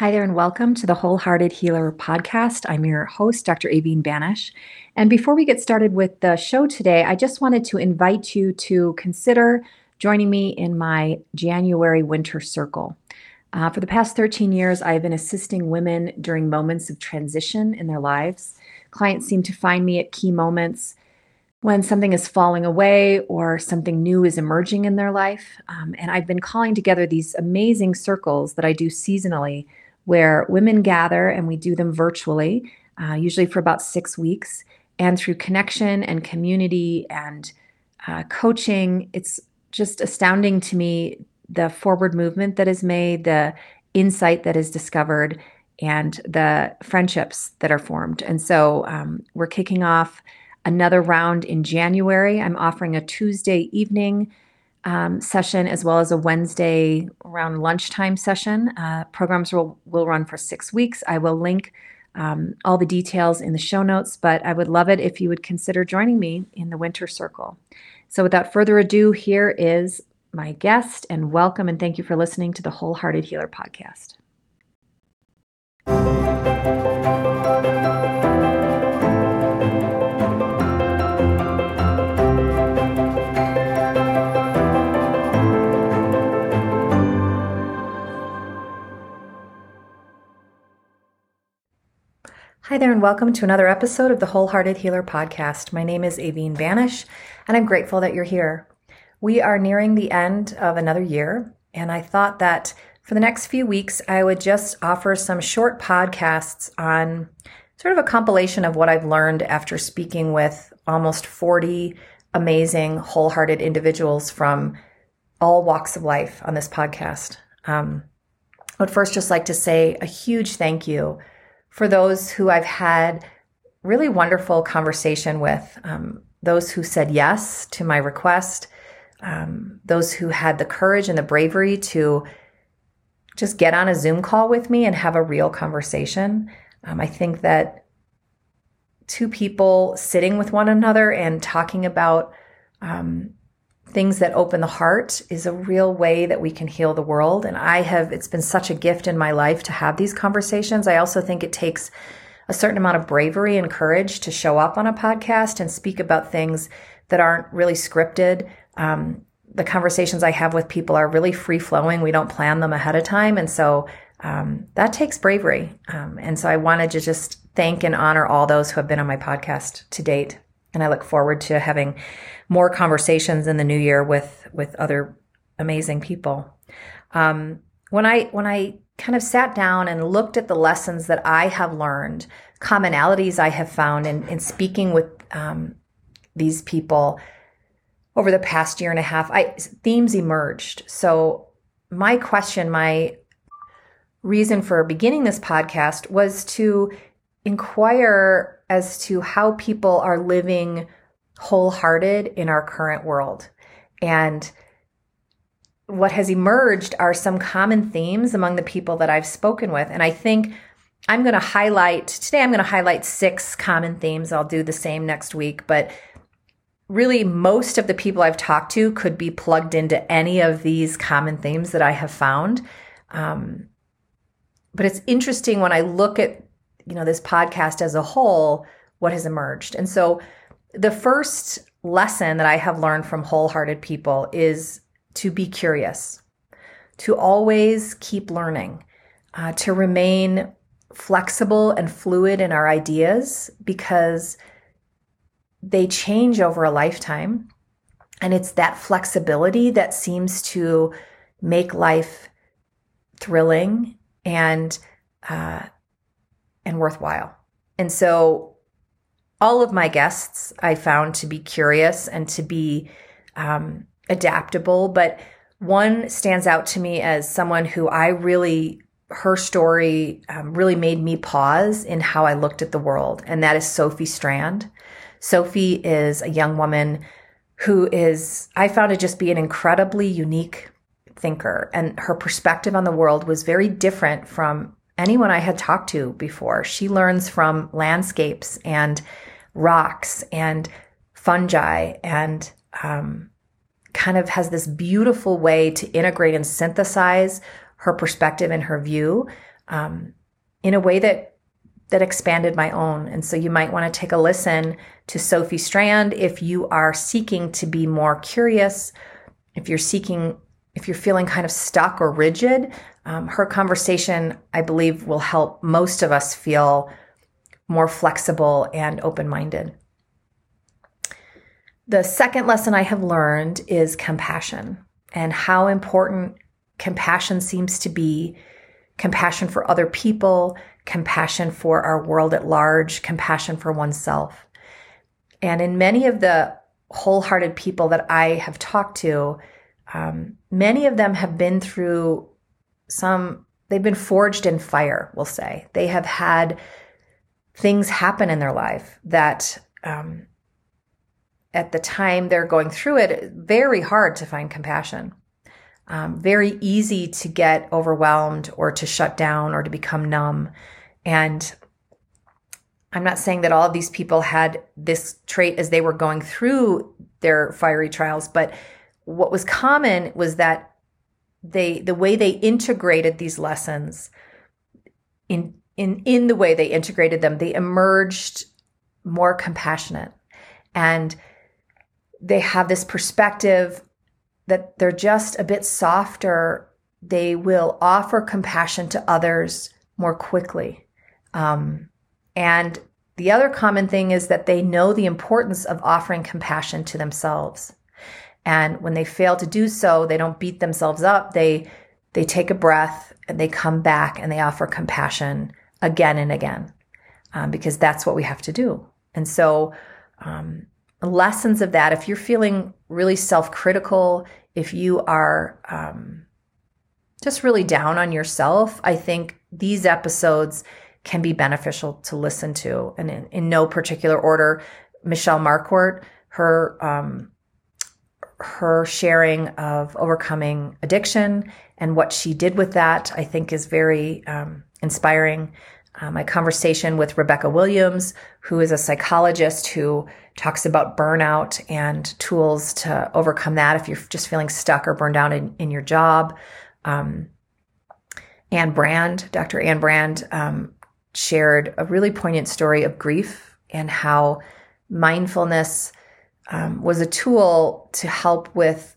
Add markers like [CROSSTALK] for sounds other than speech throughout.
Hi there, and welcome to the Wholehearted Healer podcast. I'm your host, Dr. Aveen Banish. And before we get started with the show today, I just wanted to invite you to consider joining me in my January Winter Circle. Uh, for the past 13 years, I've been assisting women during moments of transition in their lives. Clients seem to find me at key moments when something is falling away or something new is emerging in their life. Um, and I've been calling together these amazing circles that I do seasonally where women gather and we do them virtually, uh, usually for about six weeks. And through connection and community and uh, coaching, it's just astounding to me the forward movement that is made, the insight that is discovered, and the friendships that are formed. And so um, we're kicking off another round in January. I'm offering a Tuesday evening um, session as well as a Wednesday around lunchtime session. Uh, programs will, will run for six weeks. I will link um, all the details in the show notes, but I would love it if you would consider joining me in the Winter Circle. So, without further ado, here is my guest, and welcome and thank you for listening to the Wholehearted Healer podcast. Hi there, and welcome to another episode of the Wholehearted Healer podcast. My name is Aveen Banish, and I'm grateful that you're here. We are nearing the end of another year, and I thought that for the next few weeks, I would just offer some short podcasts on sort of a compilation of what I've learned after speaking with almost 40 amazing, wholehearted individuals from all walks of life on this podcast. Um, I would first just like to say a huge thank you for those who I've had really wonderful conversation with, um, those who said yes to my request, um, those who had the courage and the bravery to just get on a Zoom call with me and have a real conversation. Um, I think that two people sitting with one another and talking about um, things that open the heart is a real way that we can heal the world. And I have, it's been such a gift in my life to have these conversations. I also think it takes a certain amount of bravery and courage to show up on a podcast and speak about things that aren't really scripted. Um, the conversations I have with people are really free flowing. We don't plan them ahead of time. And so um, that takes bravery. Um, and so I wanted to just thank and honor all those who have been on my podcast to date. And I look forward to having more conversations in the new year with with other amazing people. Um, when I when I kind of sat down and looked at the lessons that I have learned, commonalities I have found in, in speaking with um, these people over the past year and a half, I themes emerged. So my question, my reason for beginning this podcast was to inquire as to how people are living wholehearted in our current world. And what has emerged are some common themes among the people that I've spoken with. And I think I'm going to highlight today, I'm going to highlight six common themes. I'll do the same next week. But really, most of the people I've talked to could be plugged into any of these common themes that I have found. Um, but it's interesting when I look at you know this podcast as a whole, what has emerged. And so the first lesson that I have learned from wholehearted people is to be curious, to always keep learning, uh, to remain flexible and fluid in our ideas because they change over a lifetime. And it's that flexibility that seems to make life thrilling and uh, and worthwhile. And so all of my guests I found to be curious and to be um, adaptable, but one stands out to me as someone who I really her story um, really made me pause in how I looked at the world, and that is Sophie Strand. Sophie is a young woman who is, I found to just be an incredibly unique thinker, and her perspective on the world was very different from anyone I had talked to before. She learns from landscapes and rocks and fungi and um, kind of has this beautiful way to integrate and synthesize her perspective and her view um, in a way that that expanded my own. And so you might want to take a listen to Sophie Strand if you are seeking to be more curious, if you're seeking, if you're feeling kind of stuck or rigid. Um, her conversation, I believe, will help most of us feel more flexible and open minded. The second lesson I have learned is compassion and how important compassion seems to be compassion for other people, compassion for our world at large, compassion for oneself. And in many of the wholehearted people that I have talked to, um, many of them have been through some, they've been forged in fire, we'll say. They have had things happen in their life that um, at the time they're going through it, very hard to find compassion. Um, very easy to get overwhelmed or to shut down or to become numb. And I'm not saying that all of these people had this trait as they were going through their fiery trials, but what was common was that they the way they integrated these lessons in in in the way they integrated them, they emerged more compassionate. And they have this perspective that they're just a bit softer. They will offer compassion to others more quickly. Um, and the other common thing is that they know the importance of offering compassion to themselves. And when they fail to do so, they don't beat themselves up. They they take a breath and they come back and they offer compassion again and again, um, because that's what we have to do. And so, um, lessons of that, if you're feeling really self critical, if you are um, just really down on yourself, I think these episodes can be beneficial to listen to. And in, in no particular order, Michelle Marquardt, her um, her sharing of overcoming addiction and what she did with that, I think, is very um, inspiring uh, my conversation with Rebecca Williams, who is a psychologist who talks about burnout and tools to overcome that if you're just feeling stuck or burned out in, in your job. Um, Anne Brand, Dr. Anne Brand, um, shared a really poignant story of grief and how mindfulness um, was a tool to help with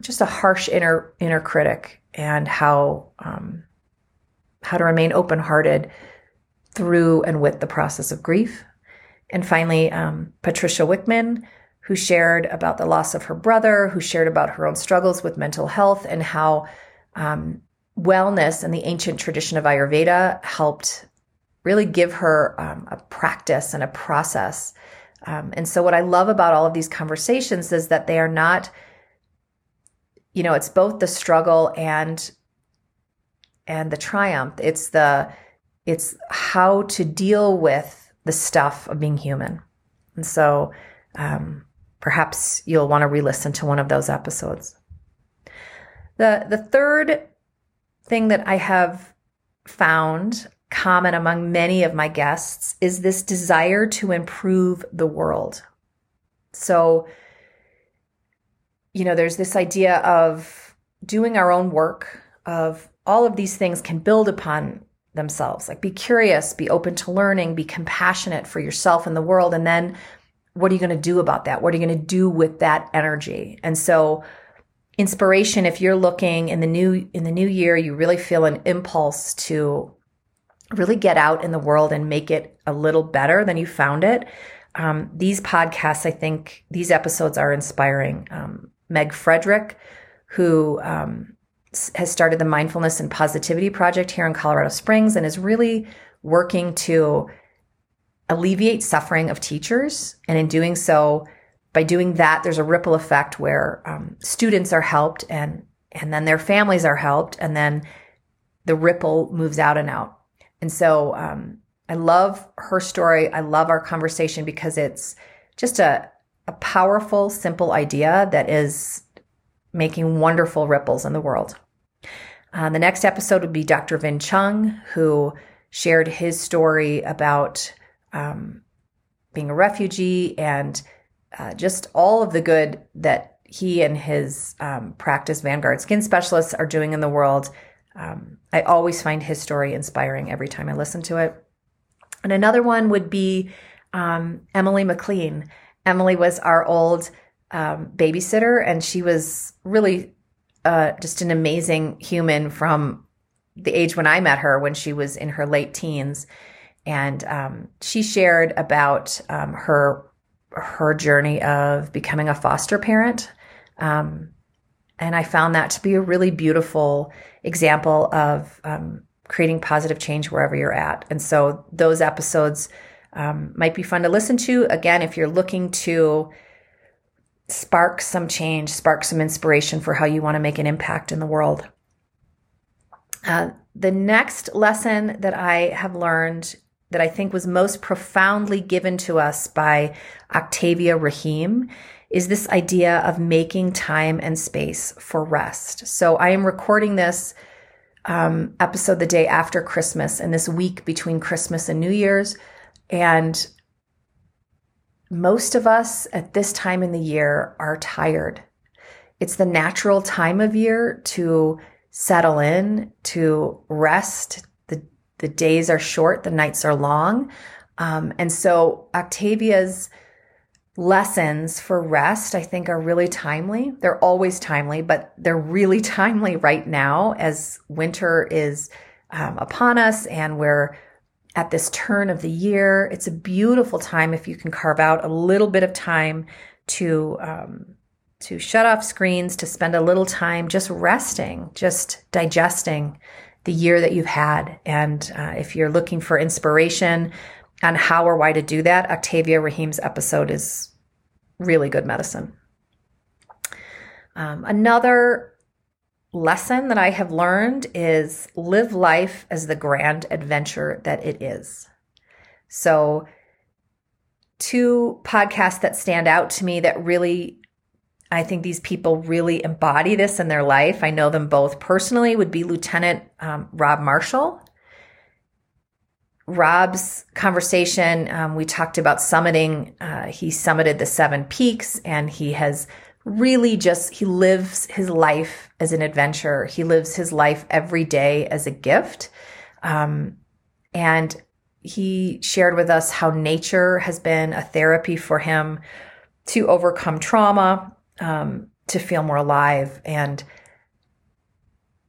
just a harsh inner inner critic and how um, how to remain open hearted through and with the process of grief. And finally, um, Patricia Wickman, who shared about the loss of her brother, who shared about her own struggles with mental health and how um, wellness and the ancient tradition of Ayurveda helped really give her um, a practice and a process. Um, and so, what I love about all of these conversations is that they are not, you know, it's both the struggle and and the triumph. It's the it's how to deal with the stuff of being human. And so um, perhaps you'll want to re listen to one of those episodes. The, the third thing that I have found common among many of my guests is this desire to improve the world. So, you know, there's this idea of doing our own work, of all of these things can build upon themselves. Like be curious, be open to learning, be compassionate for yourself and the world. And then what are you going to do about that? What are you going to do with that energy? And so inspiration, if you're looking in the new, in the new year, you really feel an impulse to really get out in the world and make it a little better than you found it. Um, these podcasts, I think these episodes are inspiring. Um, Meg Frederick, who um, has started the Mindfulness and Positivity Project here in Colorado Springs and is really working to alleviate suffering of teachers. And in doing so, by doing that, there's a ripple effect where um, students are helped and and then their families are helped, and then the ripple moves out and out. And so um, I love her story. I love our conversation because it's just a, a powerful, simple idea that is making wonderful ripples in the world. Uh, the next episode would be Dr. Vinh Chung, who shared his story about um, being a refugee and uh, just all of the good that he and his um, practice Vanguard skin specialists are doing in the world. Um, I always find his story inspiring every time I listen to it. And another one would be um, Emily McLean. Emily was our old um, babysitter, and she was really uh, just an amazing human from the age when I met her, when she was in her late teens. And um, she shared about um, her her journey of becoming a foster parent. Um, and I found that to be a really beautiful example of um, creating positive change wherever you're at. And so those episodes um, might be fun to listen to. Again, if you're looking to spark some change, spark some inspiration for how you want to make an impact in the world. Uh, the next lesson that I have learned that I think was most profoundly given to us by Octavia Raheem is this idea of making time and space for rest. So I am recording this um, episode the day after Christmas and this week between Christmas and New Year's. And most of us at this time in the year are tired. It's the natural time of year to settle in, to rest. The, the days are short, the nights are long. Um, and so Octavia's lessons for rest, I think, are really timely. They're always timely, but they're really [LAUGHS] timely right now as winter is um, upon us and we're at this turn of the year. It's a beautiful time if you can carve out a little bit of time to um, to shut off screens, to spend a little time just resting, just digesting the year that you've had. And uh, if you're looking for inspiration on how or why to do that, Octavia Raheem's episode is really good medicine. Um, another lesson that I have learned is live life as the grand adventure that it is. So, two podcasts that stand out to me that really, I think these people really embody this in their life. I know them both personally, would be Lieutenant um, Rob Marshall. Rob's conversation, um, we talked about summiting. Uh, he summited the seven peaks and he has really just he lives his life as an adventure. He lives his life every day as a gift. Um, and he shared with us how nature has been a therapy for him to overcome trauma, um, to feel more alive, and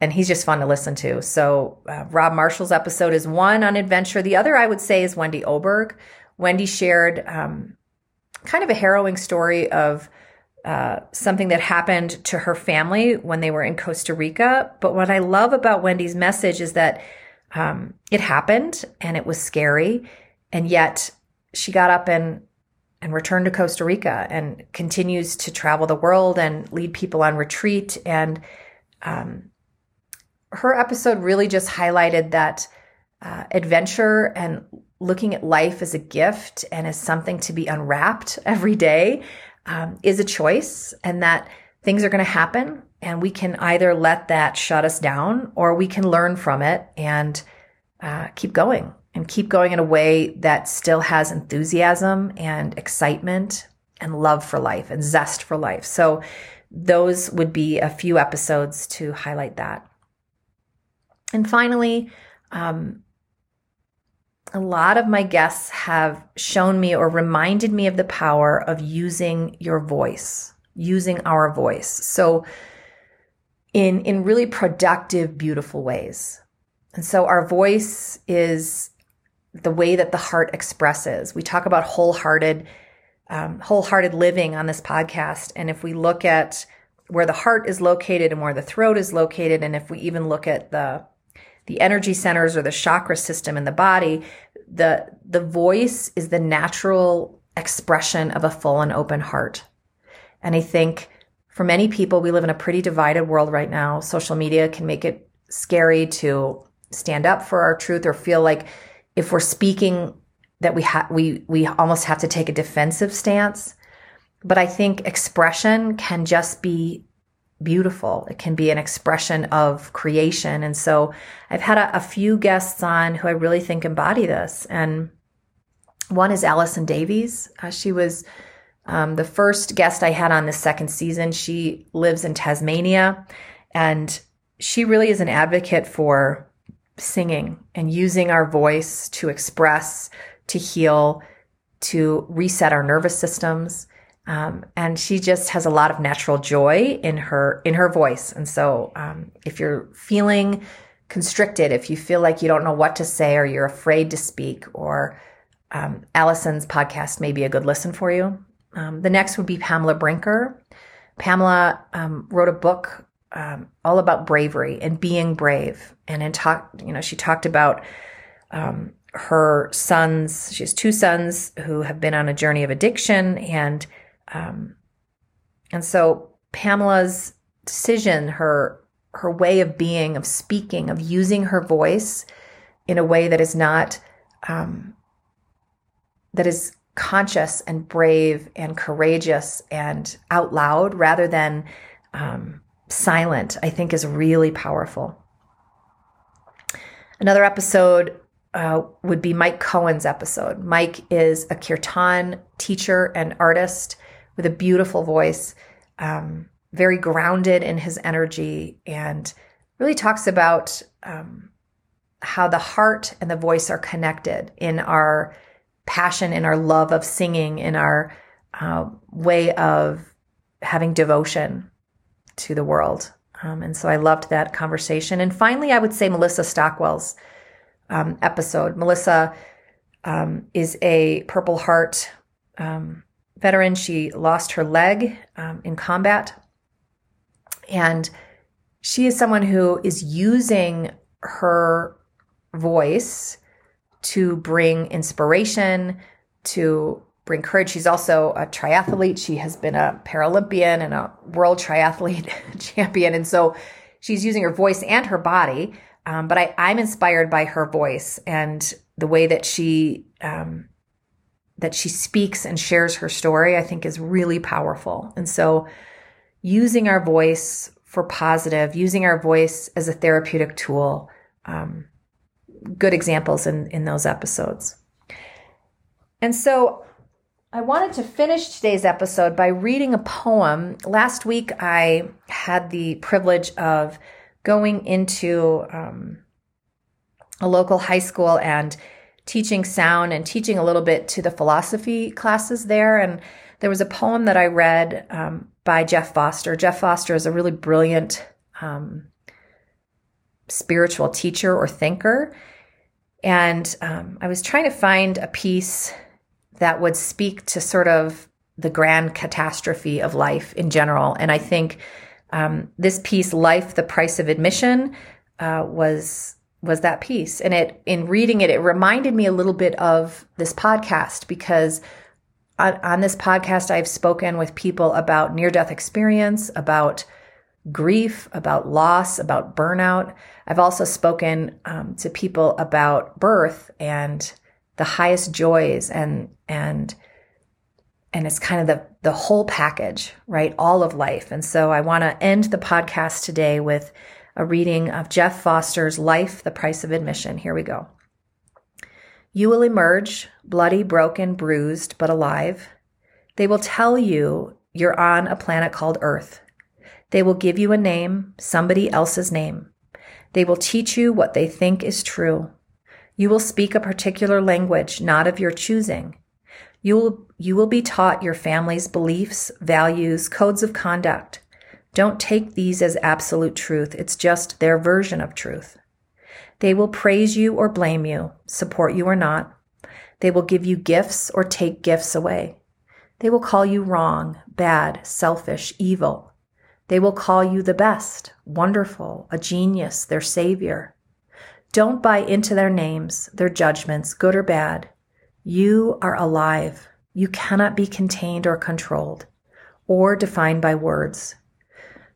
and he's just fun to listen to. So uh, Rob Marshall's episode is one on adventure. The other I would say is Wendy Oberg. Wendy shared um, kind of a harrowing story of uh, something that happened to her family when they were in Costa Rica. But what I love about Wendy's message is that um, it happened and it was scary, and yet she got up and and returned to Costa Rica and continues to travel the world and lead people on retreat. And um, her episode really just highlighted that uh, adventure and looking at life as a gift and as something to be unwrapped [LAUGHS] every day um, is a choice and that things are going to happen and we can either let that shut us down or we can learn from it and uh, keep going and keep going in a way that still has enthusiasm and excitement and love for life and zest for life. So, those would be a few episodes to highlight that. And finally, um, a lot of my guests have shown me or reminded me of the power of using your voice, using our voice. So in in really productive, beautiful ways. And so our voice is the way that the heart expresses. We talk about wholehearted, um, wholehearted living on this podcast. And if we look at where the heart is located and where the throat is located, and if we even look at the the energy centers or the chakra system in the body, the the voice is the natural expression of a full and open heart. And I think for many people, we live in a pretty divided world right now. Social media can make it scary to stand up for our truth or feel like if we're speaking that we have we we almost have to take a defensive stance. But I think expression can just be beautiful. It can be an expression of creation. And so I've had a, a few guests on who I really think embody this. And one is Allison Davies. Uh, she was um, the first guest I had on the second season. She lives in Tasmania and she really is an advocate for singing and using our voice to express, to heal, to reset our nervous systems. Um, and she just has a lot of natural joy in her in her voice. And so, um, if you're feeling constricted, if you feel like you don't know what to say, or you're afraid to speak, or um, Allison's podcast may be a good listen for you. Um, the next would be Pamela Brinker. Pamela um, wrote a book um, all about bravery and being brave, and in talk, you know, she talked about her sons. She has two sons who have been on a journey of addiction and um, and so Pamela's decision, her her way of being, of speaking, of using her voice in a way that is not um, that is conscious and brave and courageous and out loud rather than um, silent, I think is really powerful. Another episode uh, would be Mike Cohen's episode. Mike is a kirtan teacher and artist with a beautiful voice, um, very grounded in his energy, and really talks about um, how the heart and the voice are connected in our passion, in our love of singing, in our uh, way of having devotion to the world. Um, and so I loved that conversation. And finally, I would say Melissa Stockwell's um, episode. Melissa um, is a Purple Heart um, veteran. She lost her leg um, in combat. And she is someone who is using her voice to bring inspiration, to bring courage. She's also a triathlete. She has been a Paralympian and a world triathlete [LAUGHS] champion. And so she's using her voice and her body. Um, but I, I'm inspired by her voice and the way that she um, that she speaks and shares her story, I think is really powerful. And so using our voice for positive, using our voice as a therapeutic tool, um, good examples in, in those episodes. And so I wanted to finish today's episode by reading a poem. Last week, I had the privilege of going into um, a local high school and teaching sound and teaching a little bit to the philosophy classes there. And there was a poem that I read um, by Jeff Foster. Jeff Foster is a really brilliant um, spiritual teacher or thinker. And um, I was trying to find a piece that would speak to sort of the grand catastrophe of life in general. And I think um, this piece, Life, the Price of Admission, uh, was was that piece. And it, in reading it, it reminded me a little bit of this podcast because on, on this podcast, I've spoken with people about near death experience, about grief, about loss, about burnout. I've also spoken um, to people about birth and the highest joys and, and, and it's kind of the, the whole package, right? All of life. And so I want to end the podcast today with a reading of Jeff Foster's Life, The Price of Admission. Here we go. You will emerge, bloody, broken, bruised, but alive. They will tell you you're on a planet called Earth. They will give you a name, somebody else's name. They will teach you what they think is true. You will speak a particular language, not of your choosing. You will, you will be taught your family's beliefs, values, codes of conduct. Don't take these as absolute truth. It's just their version of truth. They will praise you or blame you, support you or not. They will give you gifts or take gifts away. They will call you wrong, bad, selfish, evil. They will call you the best, wonderful, a genius, their savior. Don't buy into their names, their judgments, good or bad. You are alive. You cannot be contained or controlled or defined by words.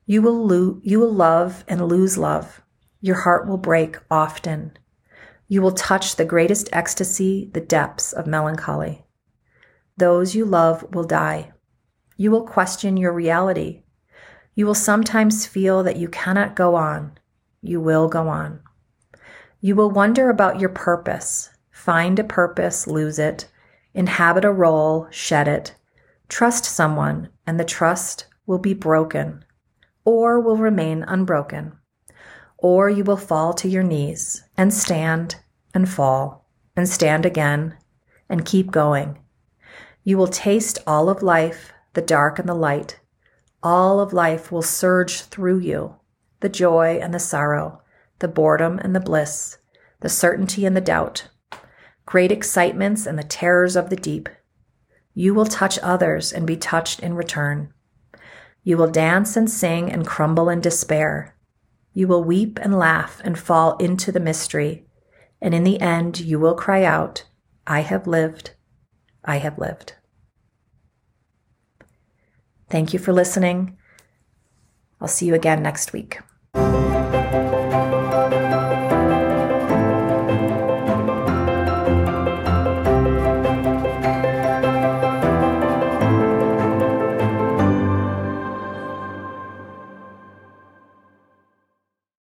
You will, lo- you will love and lose love. Your heart will break often. You will touch the greatest ecstasy, the depths of melancholy. Those you love will die. You will question your reality. You will sometimes feel that you cannot go on. You will go on. You will wonder about your purpose. Find a purpose, lose it. Inhabit a role, shed it. Trust someone, and the trust will be broken or will remain unbroken or you will fall to your knees and stand and fall and stand again and keep going. You will taste all of life, the dark and the light. All of life will surge through you the joy and the sorrow, the boredom and the bliss, the certainty and the doubt, great excitements and the terrors of the deep. You will touch others and be touched in return. You will dance and sing and crumble in despair. You will weep and laugh and fall into the mystery. And in the end, you will cry out, I have lived. I have lived. Thank you for listening. I'll see you again next week.